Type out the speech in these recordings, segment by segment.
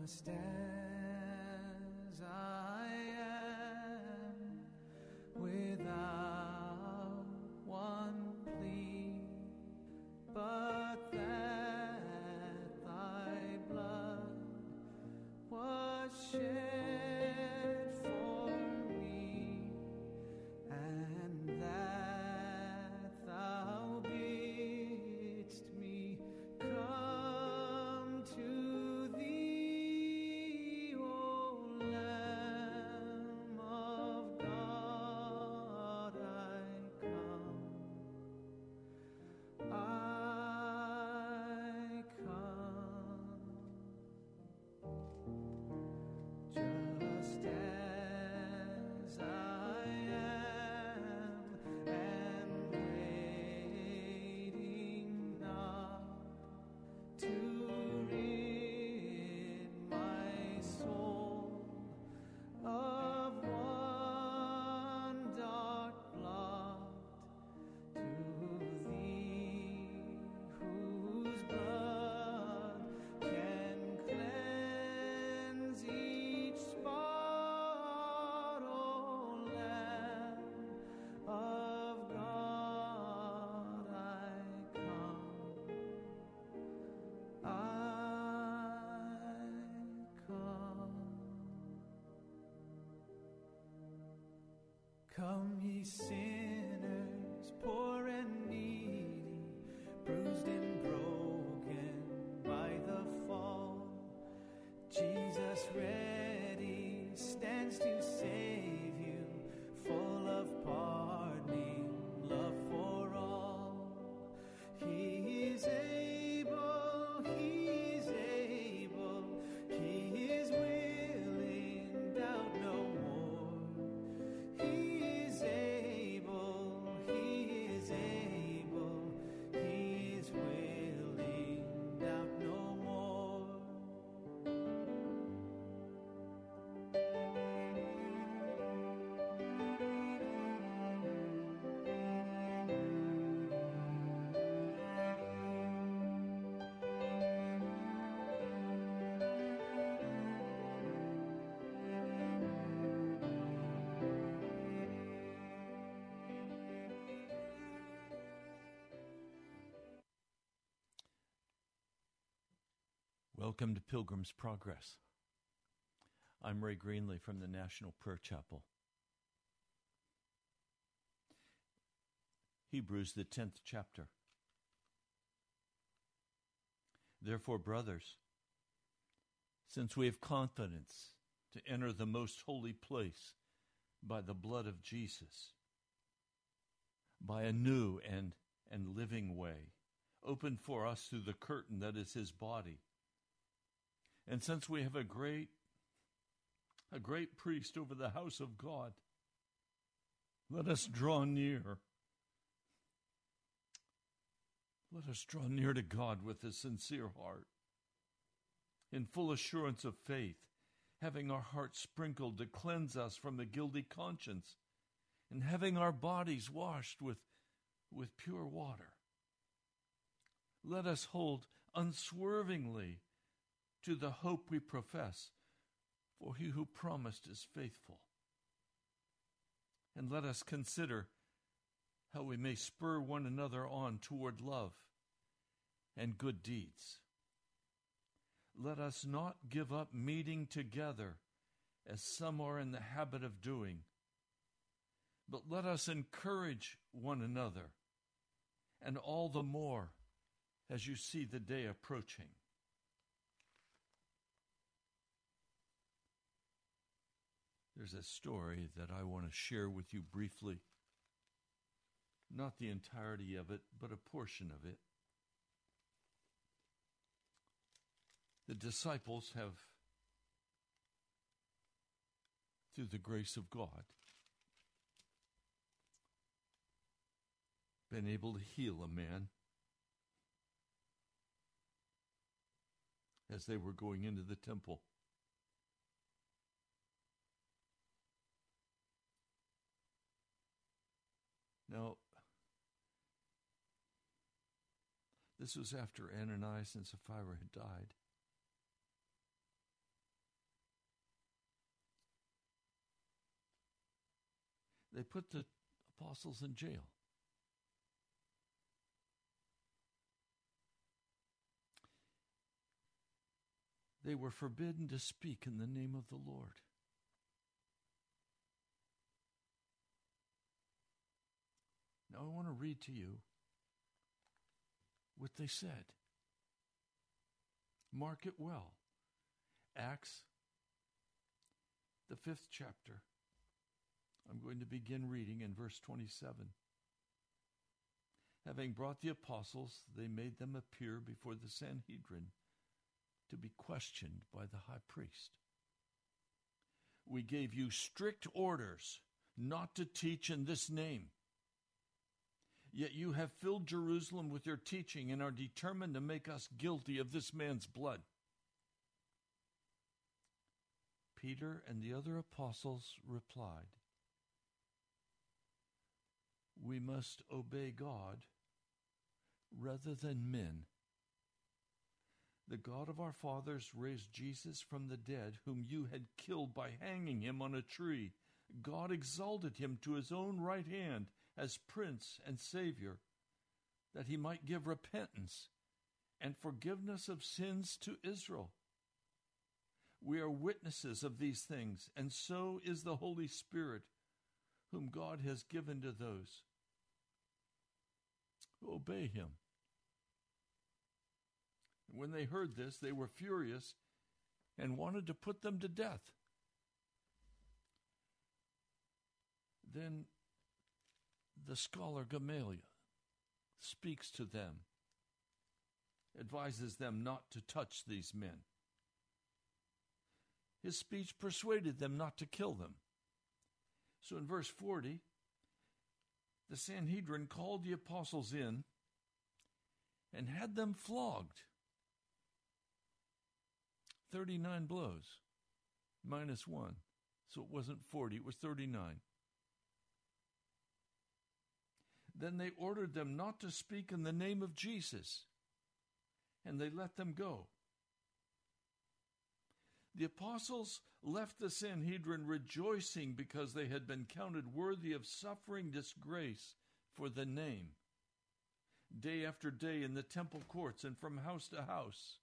Just as Come, ye sinners, Welcome to Pilgrim's Progress. I'm Ray Greenley from the National Prayer Chapel. Hebrews, the 10th chapter. Therefore, brothers, since we have confidence to enter the most holy place by the blood of Jesus, by a new and, and living way, opened for us through the curtain that is his body. And since we have a great a great priest over the house of God, let us draw near. Let us draw near to God with a sincere heart, in full assurance of faith, having our hearts sprinkled to cleanse us from a guilty conscience, and having our bodies washed with, with pure water. Let us hold unswervingly to the hope we profess, for he who promised is faithful. And let us consider how we may spur one another on toward love and good deeds. Let us not give up meeting together as some are in the habit of doing, but let us encourage one another, and all the more as you see the day approaching. There's a story that I want to share with you briefly. Not the entirety of it, but a portion of it. The disciples have, through the grace of God, been able to heal a man as they were going into the temple. Now, this was after Ananias and Sapphira had died. They put the apostles in jail. They were forbidden to speak in the name of the Lord. Now I want to read to you what they said. Mark it well. Acts, the fifth chapter. I'm going to begin reading in verse 27. Having brought the apostles, they made them appear before the Sanhedrin to be questioned by the high priest. We gave you strict orders not to teach in this name. Yet you have filled Jerusalem with your teaching and are determined to make us guilty of this man's blood. Peter and the other apostles replied, We must obey God rather than men. The God of our fathers raised Jesus from the dead, whom you had killed by hanging him on a tree. God exalted him to his own right hand as Prince and Savior, that he might give repentance and forgiveness of sins to Israel. We are witnesses of these things, and so is the Holy Spirit, whom God has given to those who obey him. When they heard this, they were furious and wanted to put them to death. Then the scholar Gamaliel speaks to them, advises them not to touch these men. His speech persuaded them not to kill them. So in verse 40, the Sanhedrin called the apostles in and had them flogged. 39 blows minus one. So it wasn't 40, it was 39. Then they ordered them not to speak in the name of Jesus, and they let them go. The apostles left the Sanhedrin rejoicing because they had been counted worthy of suffering disgrace for the name. Day after day in the temple courts and from house to house,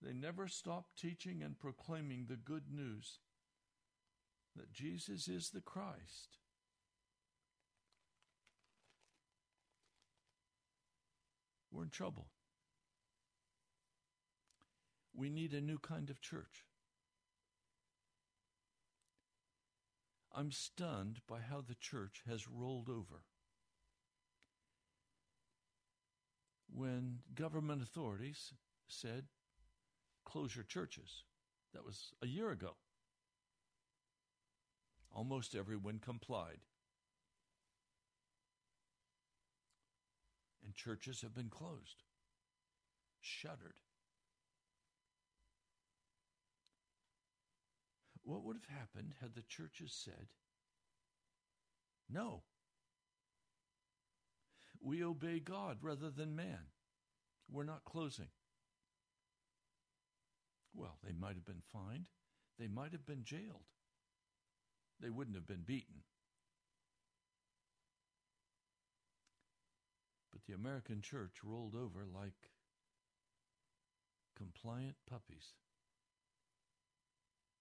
they never stopped teaching and proclaiming the good news that Jesus is the Christ. We're in trouble. We need a new kind of church. I'm stunned by how the church has rolled over. When government authorities said, close your churches, that was a year ago. Almost everyone complied. And churches have been closed, shuttered. What would have happened had the churches said, No, we obey God rather than man. We're not closing. Well, they might have been fined. They might have been jailed. They wouldn't have been beaten. But the American church rolled over like compliant puppies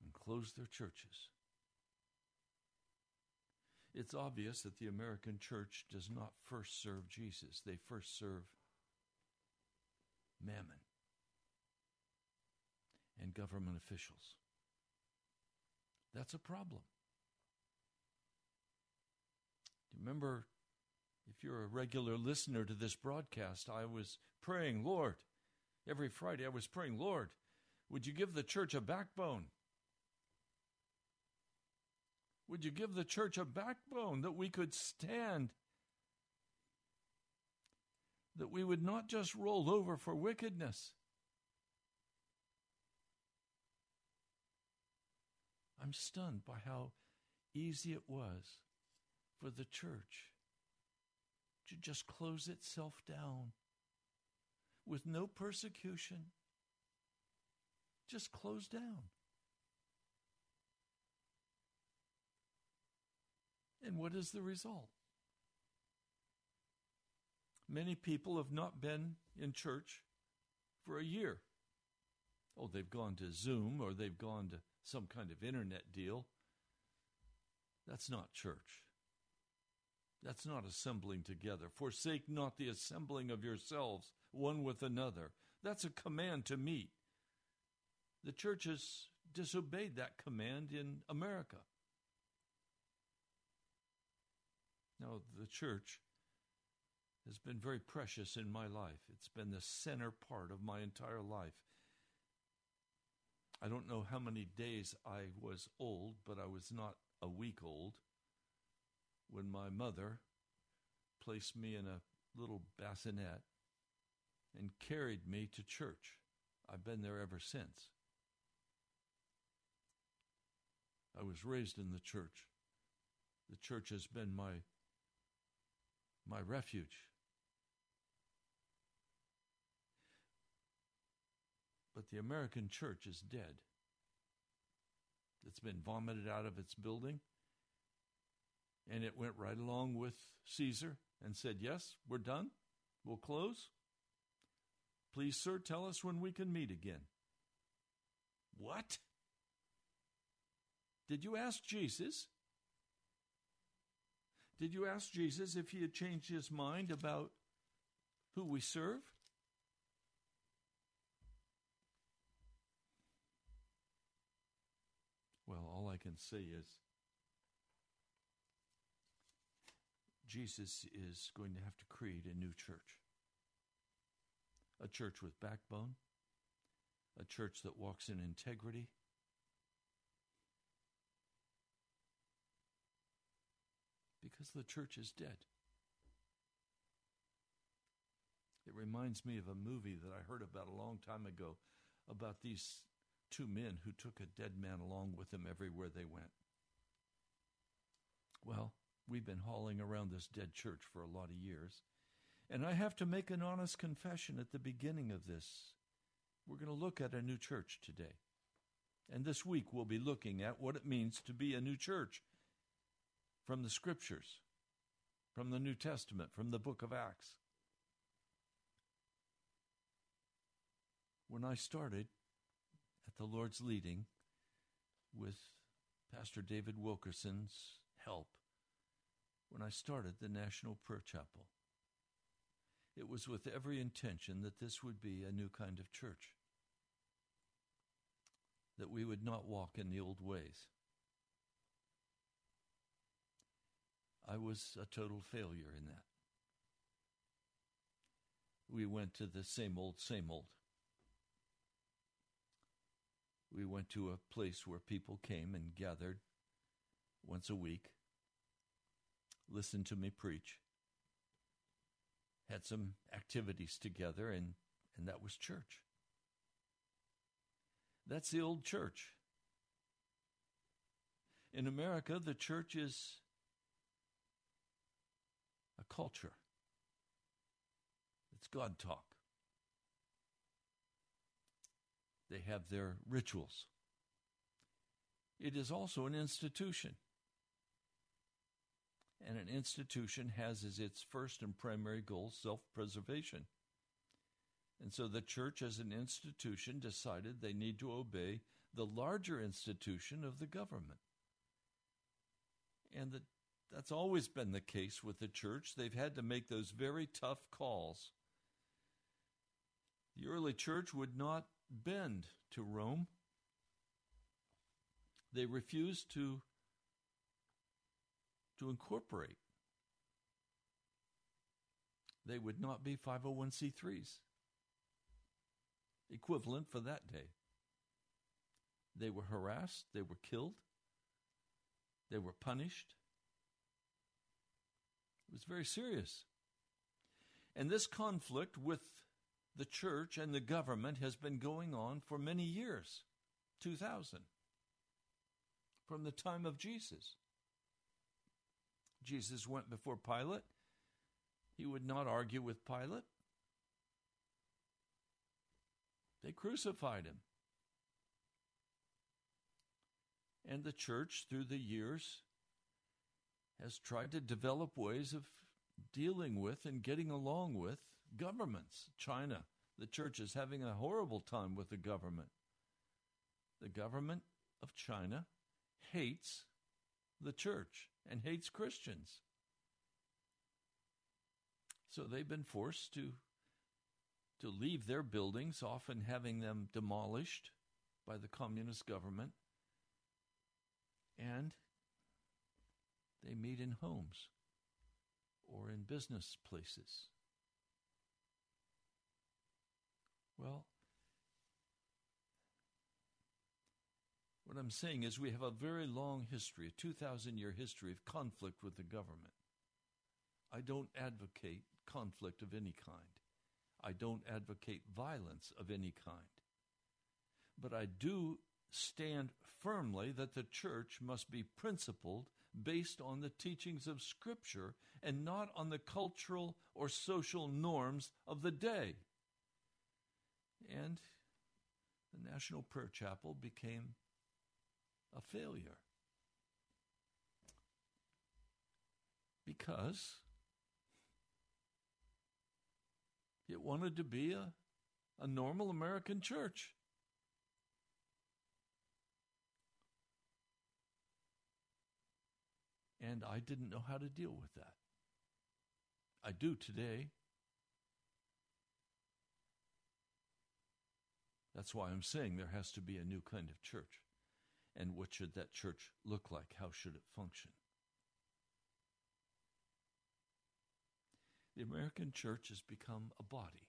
and closed their churches. It's obvious that the American church does not first serve Jesus, they first serve mammon and government officials. That's a problem. Remember, if you're a regular listener to this broadcast, I was praying, Lord, every Friday I was praying, Lord, would you give the church a backbone? Would you give the church a backbone that we could stand? That we would not just roll over for wickedness. I'm stunned by how easy it was for the church to just close itself down with no persecution. Just close down. And what is the result? Many people have not been in church for a year. Oh, they've gone to Zoom or they've gone to some kind of internet deal. That's not church. That's not assembling together. Forsake not the assembling of yourselves one with another. That's a command to meet. The church has disobeyed that command in America. Now, the church has been very precious in my life. It's been the center part of my entire life. I don't know how many days I was old, but I was not a week old when my mother placed me in a little bassinet and carried me to church. I've been there ever since. I was raised in the church. The church has been my my refuge. But the American church is dead. It's been vomited out of its building. And it went right along with Caesar and said, Yes, we're done. We'll close. Please, sir, tell us when we can meet again. What? Did you ask Jesus? Did you ask Jesus if he had changed his mind about who we serve? Well, all I can say is Jesus is going to have to create a new church. A church with backbone, a church that walks in integrity, because the church is dead. It reminds me of a movie that I heard about a long time ago about these two men who took a dead man along with them everywhere they went. Well, we've been hauling around this dead church for a lot of years, and I have to make an honest confession at the beginning of this. We're going to look at a new church today. And this week we'll be looking at what it means to be a new church from the scriptures, from the New Testament, from the book of Acts. When I started at the Lord's leading with Pastor David Wilkerson's help, when I started the National Prayer Chapel, it was with every intention that this would be a new kind of church, that we would not walk in the old ways I was a total failure in that. We went to the same old, same old. We went to a place where people came and gathered once a week, listened to me preach, had some activities together, and, and that was church. That's the old church. In America, the church is a culture. It's God talk. They have their rituals. It is also an institution. And an institution has as its first and primary goal self preservation. And so the church, as an institution, decided they need to obey the larger institution of the government. And the that's always been the case with the church. They've had to make those very tough calls. The early church would not bend to Rome. They refused to, to incorporate. They would not be 501c3s, equivalent for that day. They were harassed, they were killed, they were punished. It was very serious. And this conflict with the church and the government has been going on for many years 2000 from the time of Jesus. Jesus went before Pilate. He would not argue with Pilate. They crucified him. And the church, through the years, has tried to develop ways of dealing with and getting along with governments. China, the church is having a horrible time with the government. The government of China hates the church and hates Christians. So they've been forced to to leave their buildings, often having them demolished by the communist government, and they meet in homes or in business places. Well, what I'm saying is we have a very long history, a 2,000 year history of conflict with the government. I don't advocate conflict of any kind. I don't advocate violence of any kind. But I do stand firmly that the church must be principled based on the teachings of Scripture and not on the cultural or social norms of the day. And the National Prayer Chapel became a failure. Because it wanted to be a, a normal American church. And I didn't know how to deal with that. I do today. That's why I'm saying there has to be a new kind of church. And what should that church look like? How should it function? The American church has become a body.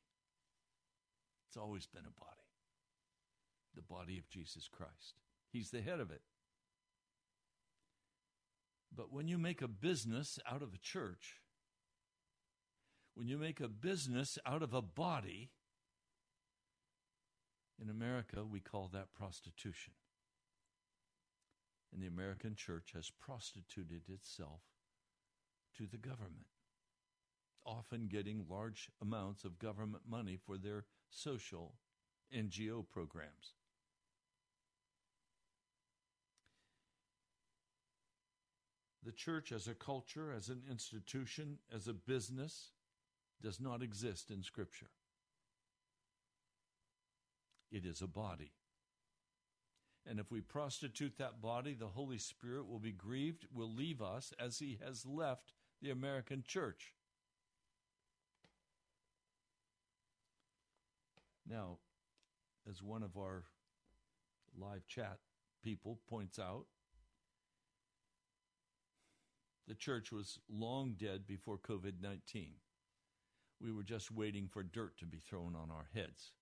It's always been a body. The body of Jesus Christ. He's the head of it. But when you make a business out of a church, when you make a business out of a body, in America, we call that prostitution. And the American church has prostituted itself to the government, often getting large amounts of government money for their social NGO programs. The church as a culture, as an institution, as a business, does not exist in Scripture. It is a body. And if we prostitute that body, the Holy Spirit will be grieved, will leave us as he has left the American church. Now, as one of our live chat people points out, the church was long dead before COVID 19. We were just waiting for dirt to be thrown on our heads.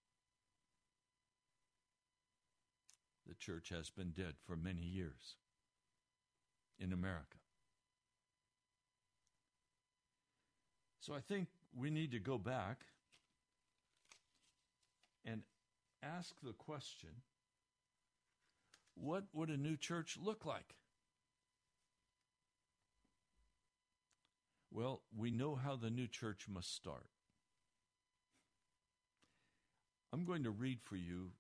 The church has been dead for many years in America. So I think we need to go back and ask the question what would a new church look like? Well, we know how the new church must start. I'm going to read for you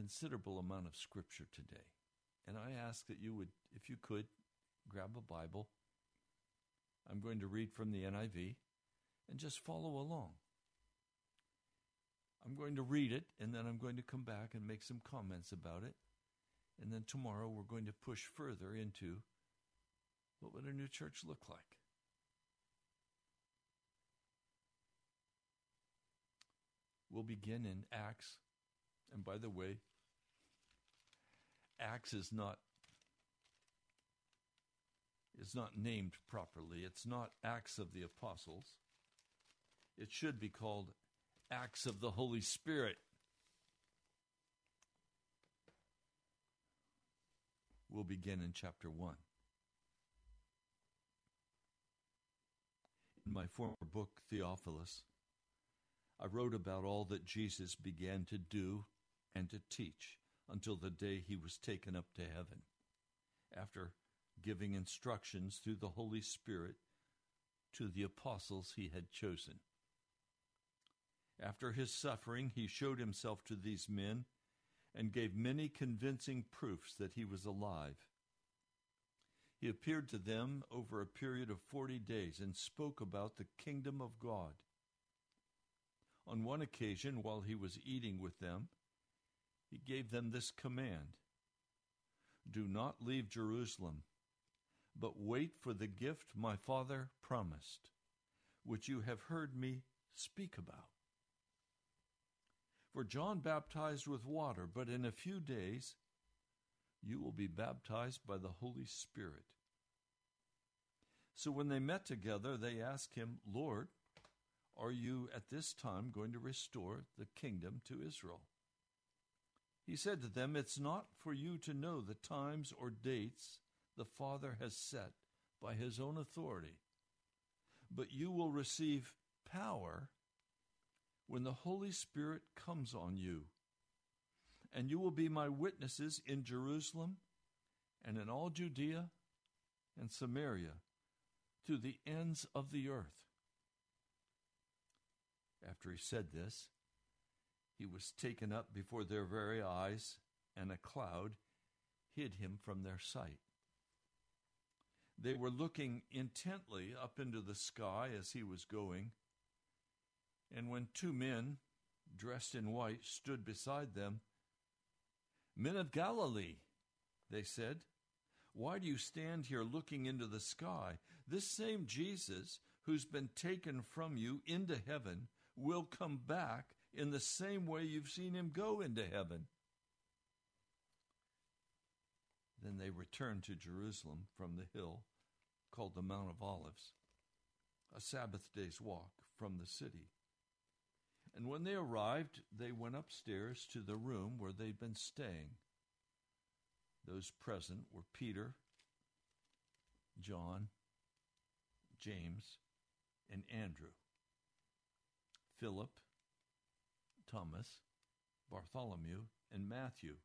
considerable amount of scripture today. And I ask that you would, if you could, grab a Bible. I'm going to read from the NIV and just follow along. I'm going to read it and then I'm going to come back and make some comments about it. And then tomorrow we're going to push further into what would a new church look like? We'll begin in Acts. And by the way, Acts is not is not named properly. It's not Acts of the Apostles. It should be called Acts of the Holy Spirit. We'll begin in chapter 1. In my former book, Theophilus, I wrote about all that Jesus began to do and to teach until the day he was taken up to heaven, after giving instructions through the Holy Spirit to the apostles he had chosen. After his suffering, he showed himself to these men and gave many convincing proofs that he was alive. He appeared to them over a period of forty days and spoke about the kingdom of God. On one occasion, while he was eating with them, he gave them this command Do not leave Jerusalem, but wait for the gift my Father promised, which you have heard me speak about. For John baptized with water, but in a few days you will be baptized by the Holy Spirit. So when they met together, they asked him, Lord, are you at this time going to restore the kingdom to Israel? He said to them, It's not for you to know the times or dates the Father has set by his own authority, but you will receive power when the Holy Spirit comes on you. And you will be my witnesses in Jerusalem and in all Judea and Samaria to the ends of the earth. After he said this, he was taken up before their very eyes, and a cloud hid him from their sight. They were looking intently up into the sky as he was going, and when two men, dressed in white, stood beside them, Men of Galilee, they said, why do you stand here looking into the sky? This same Jesus, who's been taken from you into heaven, will come back in the same way you've seen him go into heaven. Then they returned to Jerusalem from the hill called the Mount of Olives, a Sabbath day's walk from the city. And when they arrived, they went upstairs to the room where they'd been staying. Those present were Peter, John, James, and Andrew, Philip, Thomas, Bartholomew, and Matthew,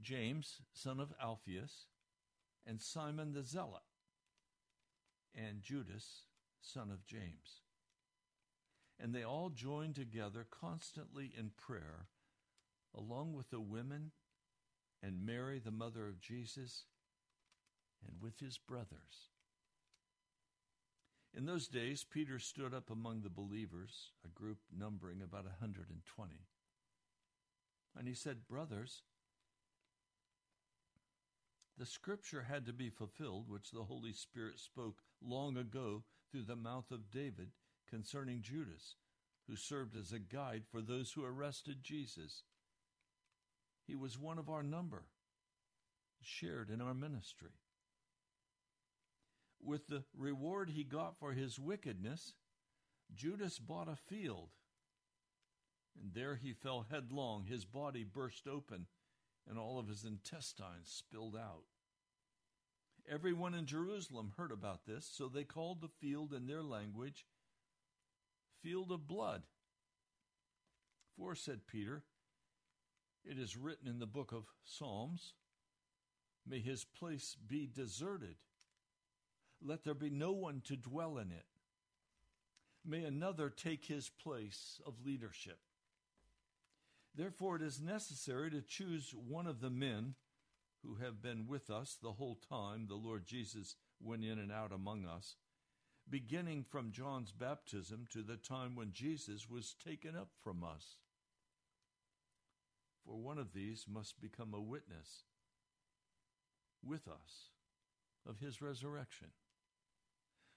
James, son of Alphaeus, and Simon the Zealot, and Judas, son of James. And they all joined together constantly in prayer, along with the women and Mary, the mother of Jesus, and with his brothers. In those days, Peter stood up among the believers, a group numbering about a 120. And he said, Brothers, the scripture had to be fulfilled, which the Holy Spirit spoke long ago through the mouth of David concerning Judas, who served as a guide for those who arrested Jesus. He was one of our number, shared in our ministry. With the reward he got for his wickedness, Judas bought a field. And there he fell headlong. His body burst open, and all of his intestines spilled out. Everyone in Jerusalem heard about this, so they called the field in their language Field of Blood. For, said Peter, it is written in the book of Psalms, May his place be deserted. Let there be no one to dwell in it. May another take his place of leadership. Therefore, it is necessary to choose one of the men who have been with us the whole time the Lord Jesus went in and out among us, beginning from John's baptism to the time when Jesus was taken up from us for one of these must become a witness with us of his resurrection.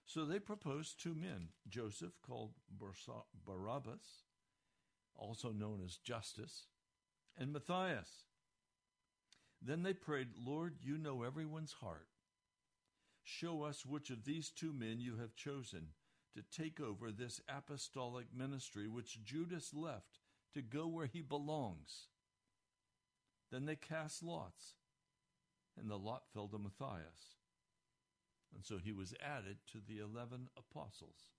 So they proposed two men Joseph, called Barsabbas, also known as Justus, and Matthias. Then they prayed, Lord, you know everyone's heart. Show us which of these two men you have chosen to take over this apostolic ministry which Judas left to go where he belongs. Then they cast lots, and the lot fell to Matthias. And so he was added to the eleven apostles.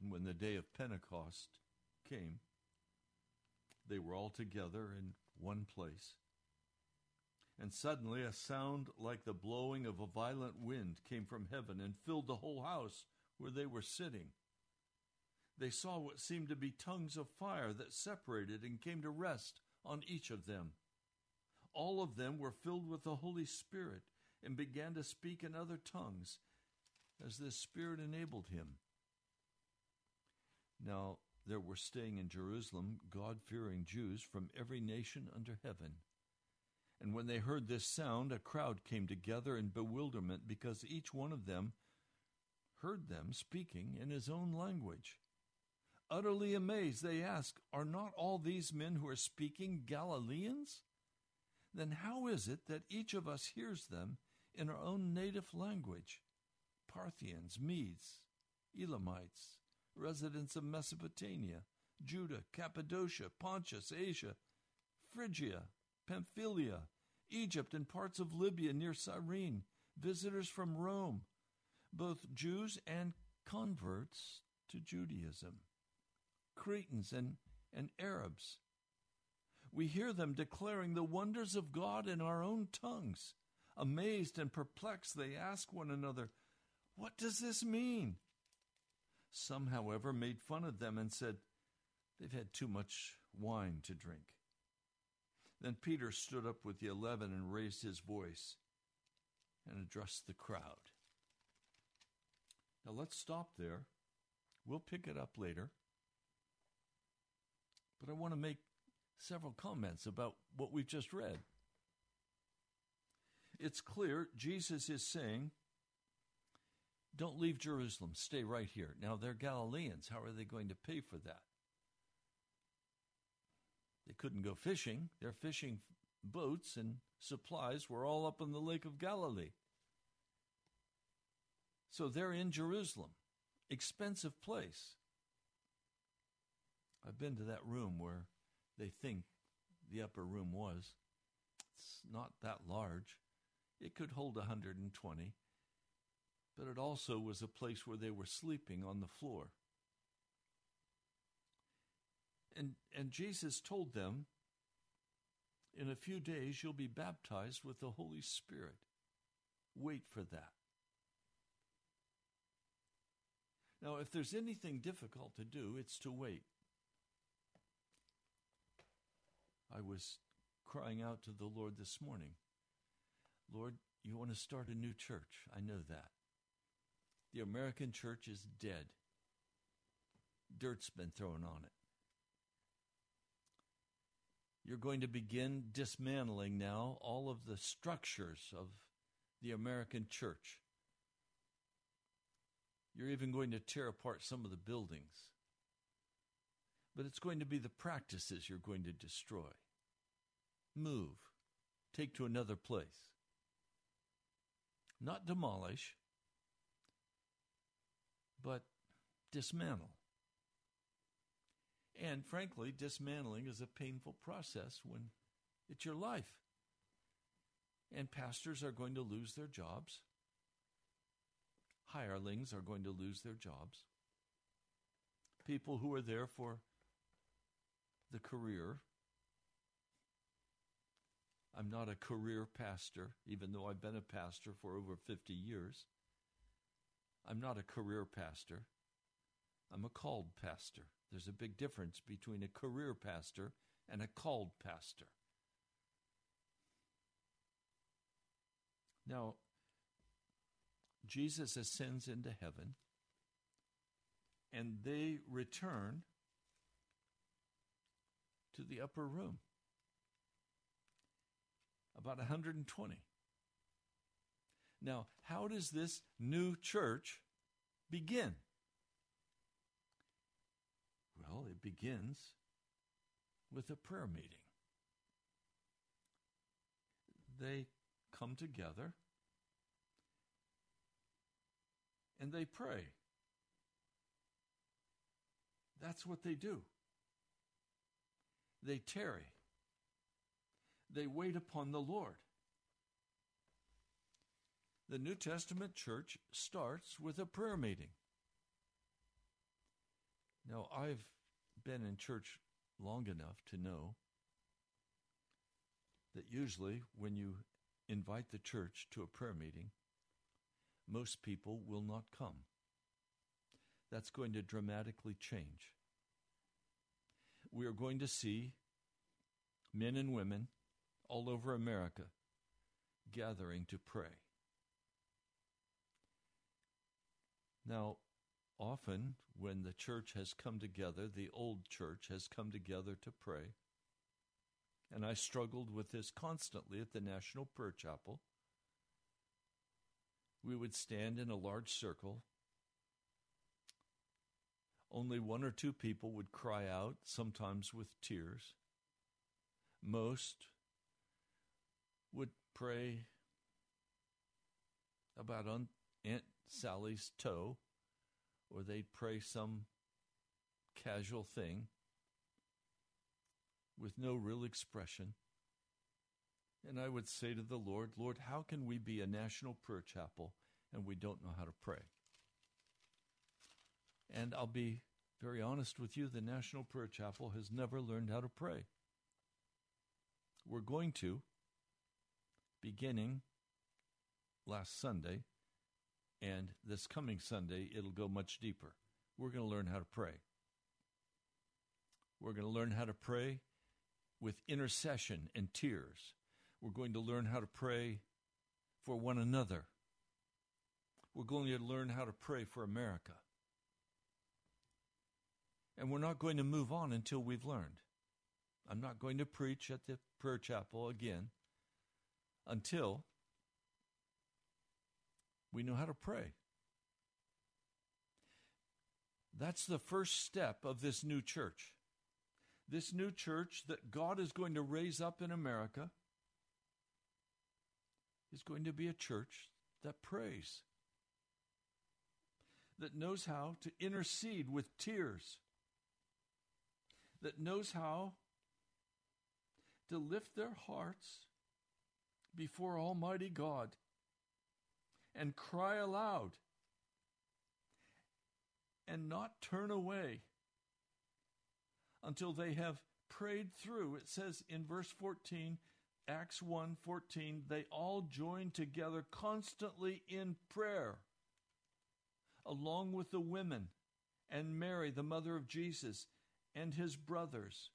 And when the day of Pentecost came, they were all together in one place. And suddenly a sound like the blowing of a violent wind came from heaven and filled the whole house where they were sitting they saw what seemed to be tongues of fire that separated and came to rest on each of them. All of them were filled with the Holy Spirit and began to speak in other tongues as the Spirit enabled him. Now there were staying in Jerusalem God fearing Jews from every nation under heaven. And when they heard this sound, a crowd came together in bewilderment because each one of them heard them speaking in his own language. Utterly amazed, they asked, Are not all these men who are speaking Galileans? Then how is it that each of us hears them in our own native language? Parthians, Medes, Elamites, residents of Mesopotamia, Judah, Cappadocia, Pontus, Asia, Phrygia, Pamphylia, Egypt, and parts of Libya near Cyrene, visitors from Rome, both Jews and converts to Judaism, Cretans and, and Arabs. We hear them declaring the wonders of God in our own tongues. Amazed and perplexed, they ask one another, What does this mean? Some, however, made fun of them and said, They've had too much wine to drink. Then Peter stood up with the eleven and raised his voice and addressed the crowd. Now let's stop there. We'll pick it up later. But I want to make several comments about what we've just read. It's clear Jesus is saying, don't leave Jerusalem, stay right here. Now, they're Galileans. How are they going to pay for that? They couldn't go fishing. Their fishing boats and supplies were all up in the Lake of Galilee. So they're in Jerusalem. Expensive place. I've been to that room where they think the upper room was. It's not that large. It could hold 120, but it also was a place where they were sleeping on the floor. And, and Jesus told them, In a few days you'll be baptized with the Holy Spirit. Wait for that. Now, if there's anything difficult to do, it's to wait. I was crying out to the Lord this morning Lord, you want to start a new church. I know that. The American church is dead, dirt's been thrown on it. You're going to begin dismantling now all of the structures of the American church. You're even going to tear apart some of the buildings. But it's going to be the practices you're going to destroy. Move. Take to another place. Not demolish, but dismantle. And frankly, dismantling is a painful process when it's your life. And pastors are going to lose their jobs. Hirelings are going to lose their jobs. People who are there for the career. I'm not a career pastor, even though I've been a pastor for over 50 years. I'm not a career pastor. I'm a called pastor. There's a big difference between a career pastor and a called pastor. Now, Jesus ascends into heaven, and they return to the upper room. About 120. Now, how does this new church begin? Well, it begins with a prayer meeting. They come together and they pray. That's what they do. They tarry. They wait upon the Lord. The New Testament church starts with a prayer meeting. Now, I've been in church long enough to know that usually when you invite the church to a prayer meeting, most people will not come. That's going to dramatically change. We are going to see men and women all over America gathering to pray. Now, often when the church has come together, the old church has come together to pray, and I struggled with this constantly at the National Prayer Chapel. We would stand in a large circle. Only one or two people would cry out, sometimes with tears. Most would pray about Aunt Sally's toe, or they'd pray some casual thing with no real expression. And I would say to the Lord, Lord, how can we be a national prayer chapel and we don't know how to pray? And I'll be very honest with you, the National Prayer Chapel has never learned how to pray. We're going to, beginning last Sunday, and this coming Sunday, it'll go much deeper. We're going to learn how to pray. We're going to learn how to pray with intercession and tears. We're going to learn how to pray for one another. We're going to learn how to pray for America. And we're not going to move on until we've learned. I'm not going to preach at the prayer chapel again until we know how to pray. That's the first step of this new church. This new church that God is going to raise up in America is going to be a church that prays, that knows how to intercede with tears, that knows how to lift their hearts before Almighty God and cry aloud and not turn away until they have prayed through. It says in verse 14, Acts 1 14, they all joined together constantly in prayer, along with the women and Mary, the mother of Jesus, and his brothers.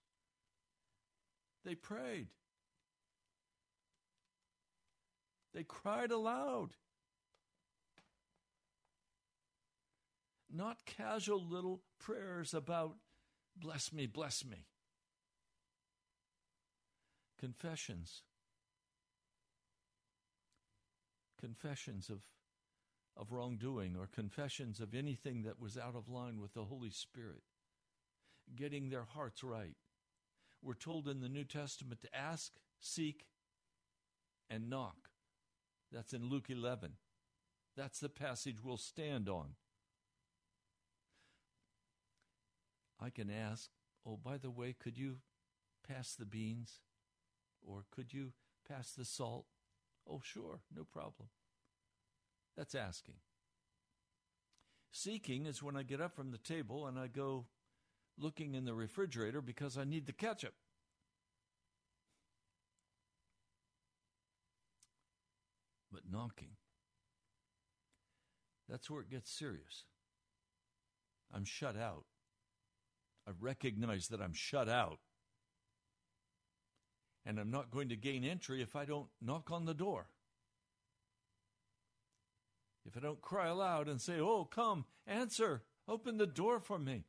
They prayed. They cried aloud. Not casual little prayers about, bless me, bless me. Confessions. Confessions of, of wrongdoing or confessions of anything that was out of line with the Holy Spirit. Getting their hearts right. We're told in the New Testament to ask, seek, and knock. That's in Luke 11. That's the passage we'll stand on. I can ask, oh, by the way, could you pass the beans? Or could you pass the salt? Oh, sure, no problem. That's asking. Seeking is when I get up from the table and I go looking in the refrigerator because I need the ketchup. But knocking, that's where it gets serious. I'm shut out. I recognize that I'm shut out. And I'm not going to gain entry if I don't knock on the door. If I don't cry aloud and say, Oh, come, answer, open the door for me.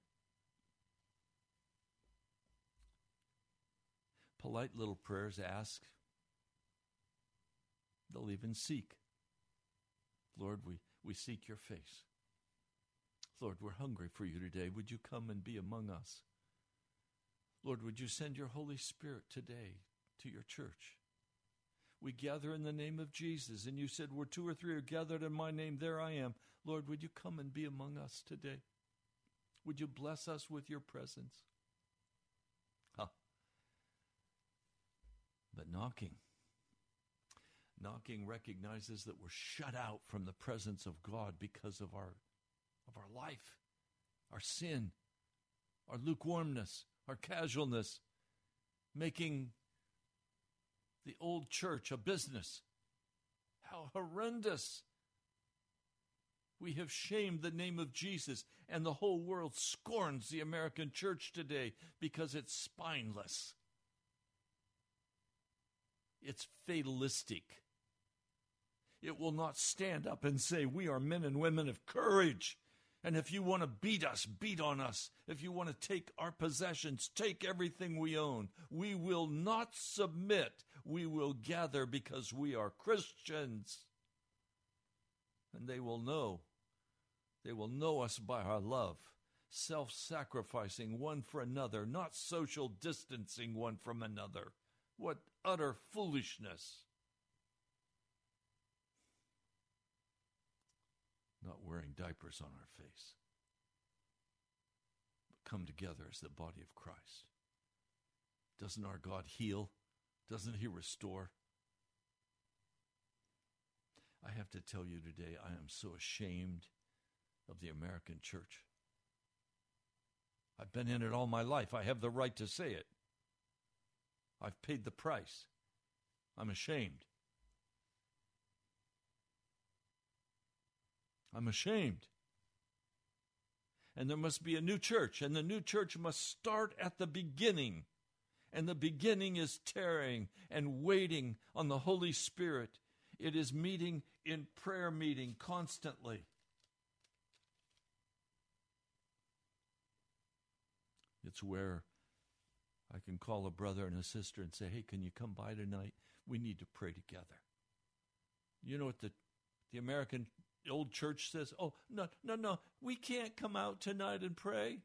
Polite little prayers ask. They'll even seek. Lord, we, we seek your face. Lord, we're hungry for you today. Would you come and be among us? Lord, would you send your Holy Spirit today to your church? We gather in the name of Jesus, and you said, Where two or three are gathered in my name, there I am. Lord, would you come and be among us today? Would you bless us with your presence? Huh. But knocking. Knocking recognizes that we're shut out from the presence of God because of our of our life, our sin, our lukewarmness, our casualness, making the old church a business. How horrendous! We have shamed the name of Jesus, and the whole world scorns the American church today because it's spineless. It's fatalistic. It will not stand up and say, We are men and women of courage. And if you want to beat us, beat on us. If you want to take our possessions, take everything we own. We will not submit. We will gather because we are Christians. And they will know. They will know us by our love, self sacrificing one for another, not social distancing one from another. What utter foolishness! Not wearing diapers on our face, but come together as the body of Christ. Doesn't our God heal? Doesn't He restore? I have to tell you today, I am so ashamed of the American church. I've been in it all my life. I have the right to say it. I've paid the price. I'm ashamed. I'm ashamed. And there must be a new church, and the new church must start at the beginning. And the beginning is tearing and waiting on the Holy Spirit. It is meeting in prayer meeting constantly. It's where I can call a brother and a sister and say, hey, can you come by tonight? We need to pray together. You know what the, the American old church says? Oh, no, no, no. We can't come out tonight and pray.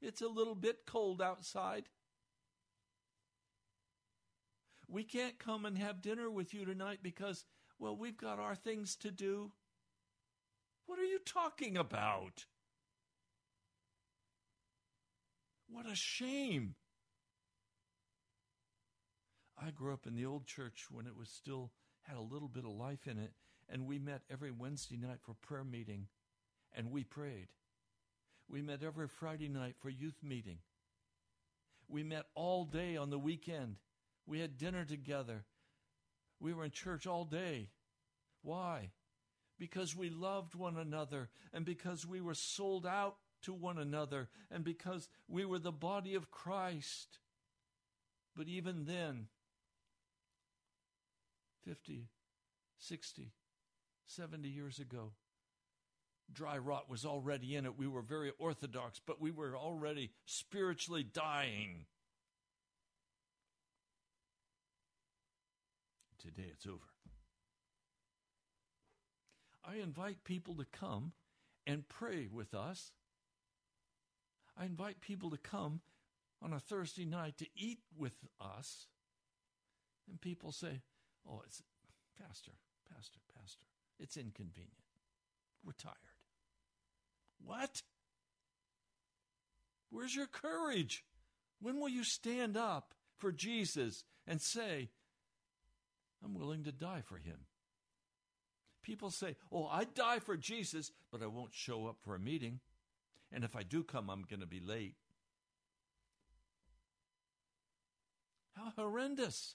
It's a little bit cold outside. We can't come and have dinner with you tonight because, well, we've got our things to do. What are you talking about? What a shame. I grew up in the old church when it was still had a little bit of life in it, and we met every Wednesday night for prayer meeting, and we prayed. We met every Friday night for youth meeting. We met all day on the weekend. We had dinner together. We were in church all day. Why? Because we loved one another and because we were sold out to one another and because we were the body of Christ. But even then, 50, 60, 70 years ago, dry rot was already in it. We were very orthodox, but we were already spiritually dying. Today it's over. I invite people to come and pray with us. I invite people to come on a Thursday night to eat with us. And people say, Oh, it's Pastor, Pastor, Pastor. It's inconvenient. We're tired. What? Where's your courage? When will you stand up for Jesus and say, I'm willing to die for him? People say, Oh, I'd die for Jesus, but I won't show up for a meeting. And if I do come, I'm going to be late. How horrendous.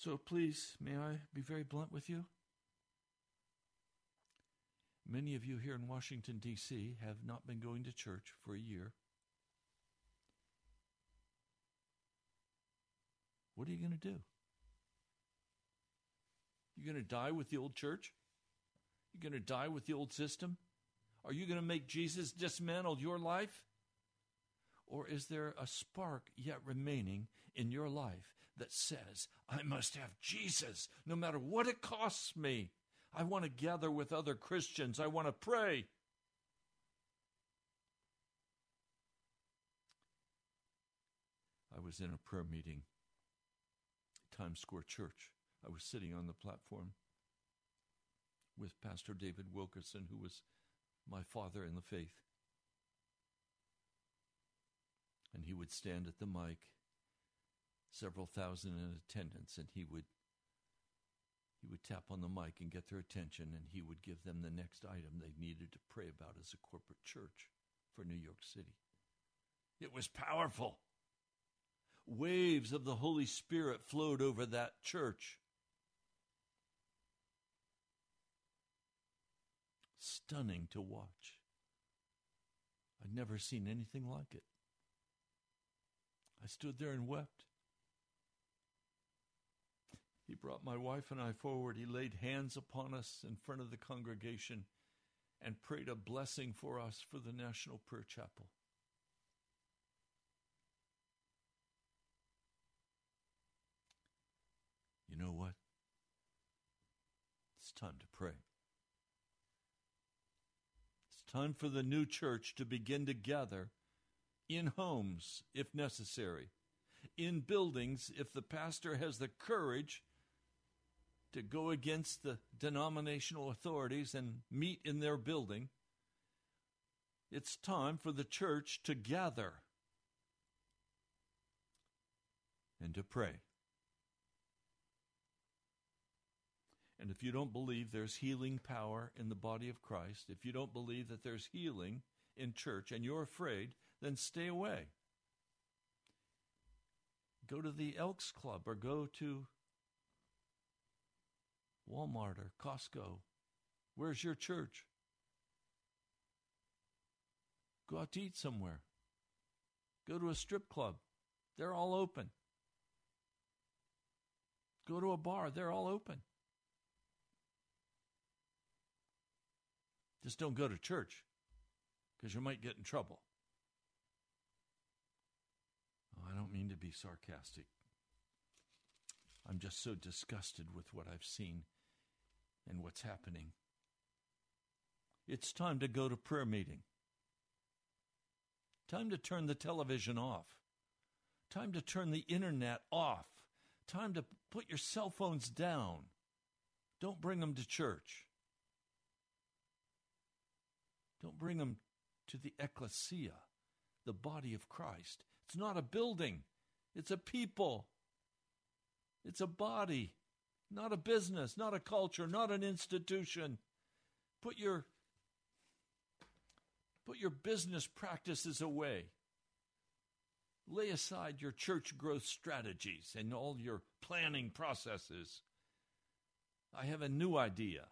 So please, may I be very blunt with you? Many of you here in Washington, D.C. have not been going to church for a year. What are you going to do? You're going to die with the old church? You're going to die with the old system? Are you going to make Jesus dismantle your life? Or is there a spark yet remaining in your life that says, I must have Jesus no matter what it costs me? I want to gather with other Christians. I want to pray. I was in a prayer meeting, Times Square Church. I was sitting on the platform with Pastor David Wilkerson, who was my father in the faith. And he would stand at the mic, several thousand in attendance, and he would he would tap on the mic and get their attention, and he would give them the next item they needed to pray about as a corporate church for New York City. It was powerful. Waves of the Holy Spirit flowed over that church. Stunning to watch. I'd never seen anything like it. I stood there and wept. He brought my wife and I forward. He laid hands upon us in front of the congregation and prayed a blessing for us for the National Prayer Chapel. You know what? It's time to pray. It's time for the new church to begin to gather in homes if necessary, in buildings if the pastor has the courage to go against the denominational authorities and meet in their building. It's time for the church to gather and to pray. And if you don't believe there's healing power in the body of Christ, if you don't believe that there's healing in church and you're afraid, then stay away. Go to the Elks Club or go to Walmart or Costco. Where's your church? Go out to eat somewhere. Go to a strip club. They're all open. Go to a bar. They're all open. Just don't go to church because you might get in trouble. Oh, I don't mean to be sarcastic. I'm just so disgusted with what I've seen and what's happening. It's time to go to prayer meeting. Time to turn the television off. Time to turn the internet off. Time to put your cell phones down. Don't bring them to church. Don't bring them to the ecclesia, the body of Christ. It's not a building, it's a people. It's a body, not a business, not a culture, not an institution. Put your put your business practices away. Lay aside your church growth strategies and all your planning processes. I have a new idea.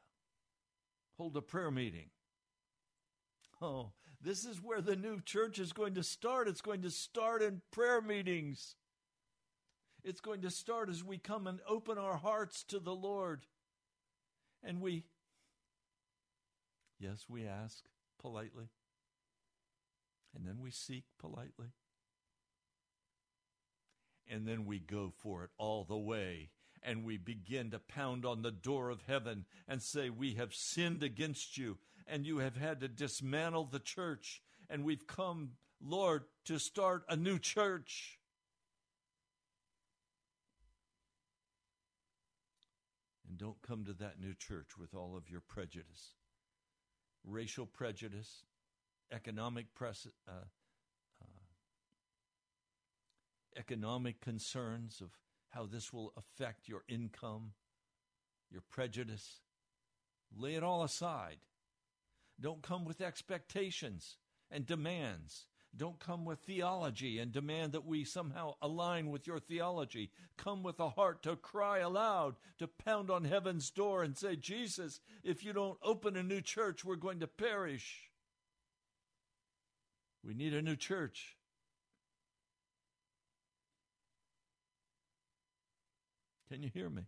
Hold a prayer meeting. Oh, this is where the new church is going to start. It's going to start in prayer meetings. It's going to start as we come and open our hearts to the Lord. And we, yes, we ask politely. And then we seek politely. And then we go for it all the way. And we begin to pound on the door of heaven and say, We have sinned against you, and you have had to dismantle the church. And we've come, Lord, to start a new church. And don't come to that new church with all of your prejudice racial prejudice, economic press, uh, uh, economic concerns of how this will affect your income, your prejudice. Lay it all aside. Don't come with expectations and demands. Don't come with theology and demand that we somehow align with your theology. Come with a heart to cry aloud, to pound on heaven's door and say, Jesus, if you don't open a new church, we're going to perish. We need a new church. Can you hear me?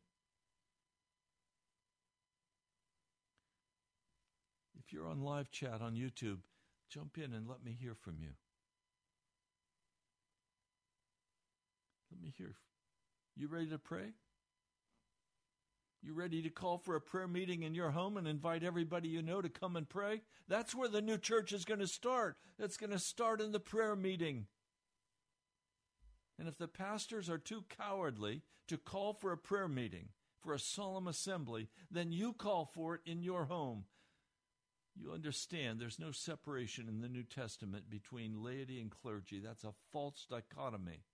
If you're on live chat on YouTube, jump in and let me hear from you. Let me hear. You ready to pray? You ready to call for a prayer meeting in your home and invite everybody you know to come and pray? That's where the new church is going to start. It's going to start in the prayer meeting. And if the pastors are too cowardly to call for a prayer meeting, for a solemn assembly, then you call for it in your home. You understand there's no separation in the New Testament between laity and clergy. That's a false dichotomy.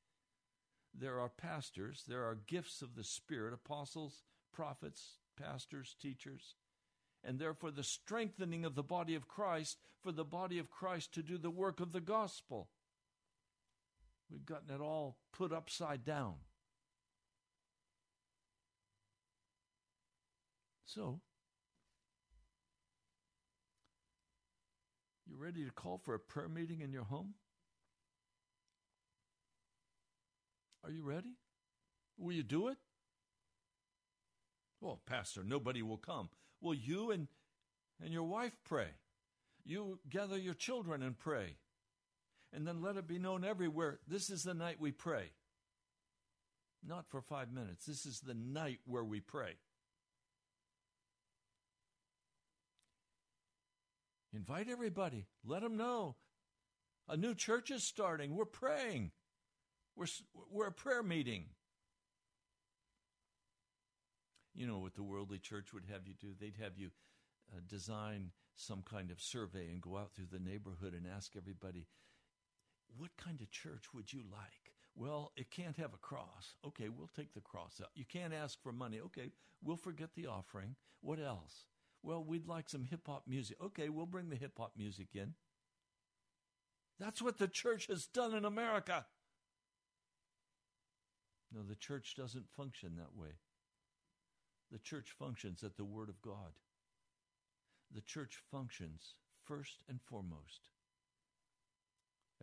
There are pastors, there are gifts of the Spirit, apostles, prophets, pastors, teachers, and therefore the strengthening of the body of Christ for the body of Christ to do the work of the gospel. We've gotten it all put upside down. So, you ready to call for a prayer meeting in your home? Are you ready? Will you do it? Well, Pastor, nobody will come. Will you and, and your wife pray. You gather your children and pray and then let it be known everywhere this is the night we pray. Not for five minutes. This is the night where we pray. Invite everybody. Let them know. A new church is starting. We're praying. We're, we're a prayer meeting. You know what the worldly church would have you do? They'd have you uh, design some kind of survey and go out through the neighborhood and ask everybody, what kind of church would you like? Well, it can't have a cross. Okay, we'll take the cross out. You can't ask for money. Okay, we'll forget the offering. What else? Well, we'd like some hip hop music. Okay, we'll bring the hip hop music in. That's what the church has done in America. No, the church doesn't function that way. The church functions at the Word of God. The church functions first and foremost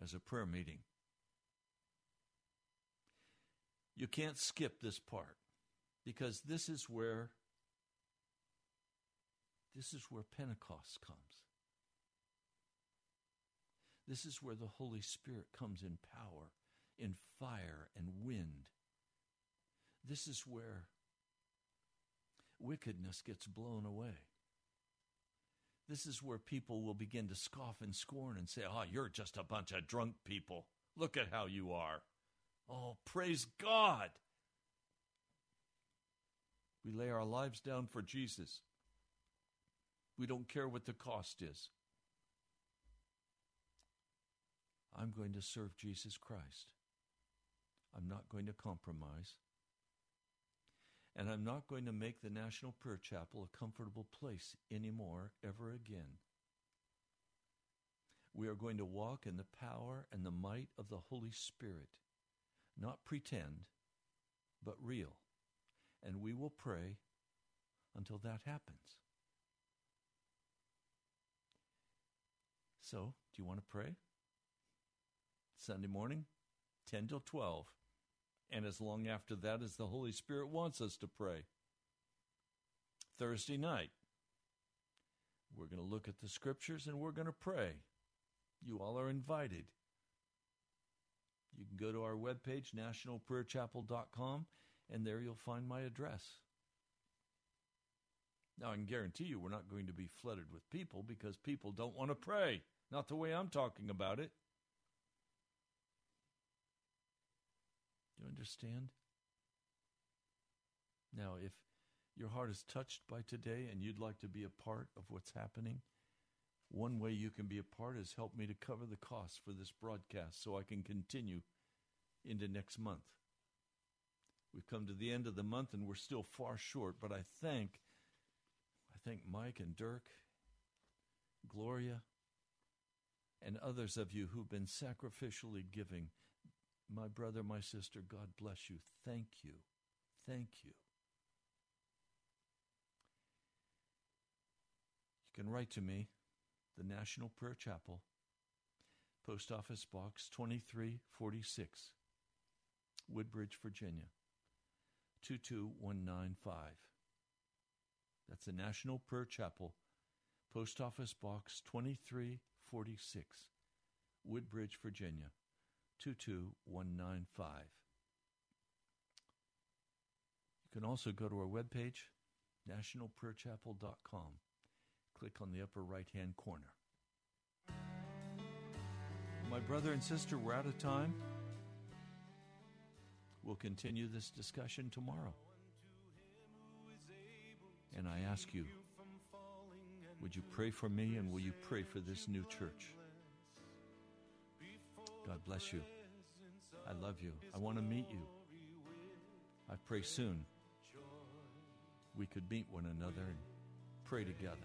as a prayer meeting. You can't skip this part because this is where this is where Pentecost comes. This is where the Holy Spirit comes in power, in fire and wind. This is where wickedness gets blown away. This is where people will begin to scoff and scorn and say, Oh, you're just a bunch of drunk people. Look at how you are. Oh, praise God. We lay our lives down for Jesus. We don't care what the cost is. I'm going to serve Jesus Christ. I'm not going to compromise. And I'm not going to make the National Prayer Chapel a comfortable place anymore, ever again. We are going to walk in the power and the might of the Holy Spirit, not pretend, but real. And we will pray until that happens. So, do you want to pray? Sunday morning, 10 till 12 and as long after that as the Holy Spirit wants us to pray. Thursday night, we're going to look at the scriptures and we're going to pray. You all are invited. You can go to our webpage, nationalprayerchapel.com, and there you'll find my address. Now, I can guarantee you we're not going to be flooded with people because people don't want to pray. Not the way I'm talking about it. Do you understand? Now, if your heart is touched by today and you'd like to be a part of what's happening, one way you can be a part is help me to cover the costs for this broadcast so I can continue into next month. We've come to the end of the month and we're still far short, but I thank I thank Mike and Dirk, Gloria, and others of you who've been sacrificially giving my brother, my sister, God bless you. Thank you. Thank you. You can write to me, the National Prayer Chapel, Post Office Box 2346, Woodbridge, Virginia 22195. That's the National Prayer Chapel, Post Office Box 2346, Woodbridge, Virginia 22195. You can also go to our webpage, nationalprayerchapel.com. Click on the upper right hand corner. My brother and sister, we're out of time. We'll continue this discussion tomorrow. And I ask you, would you pray for me and will you pray for this new church? God bless you. I love you. I want to meet you. I pray soon we could meet one another and pray together.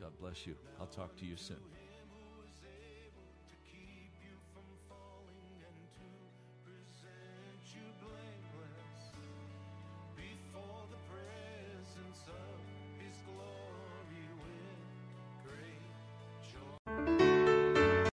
God bless you. I'll talk to you soon.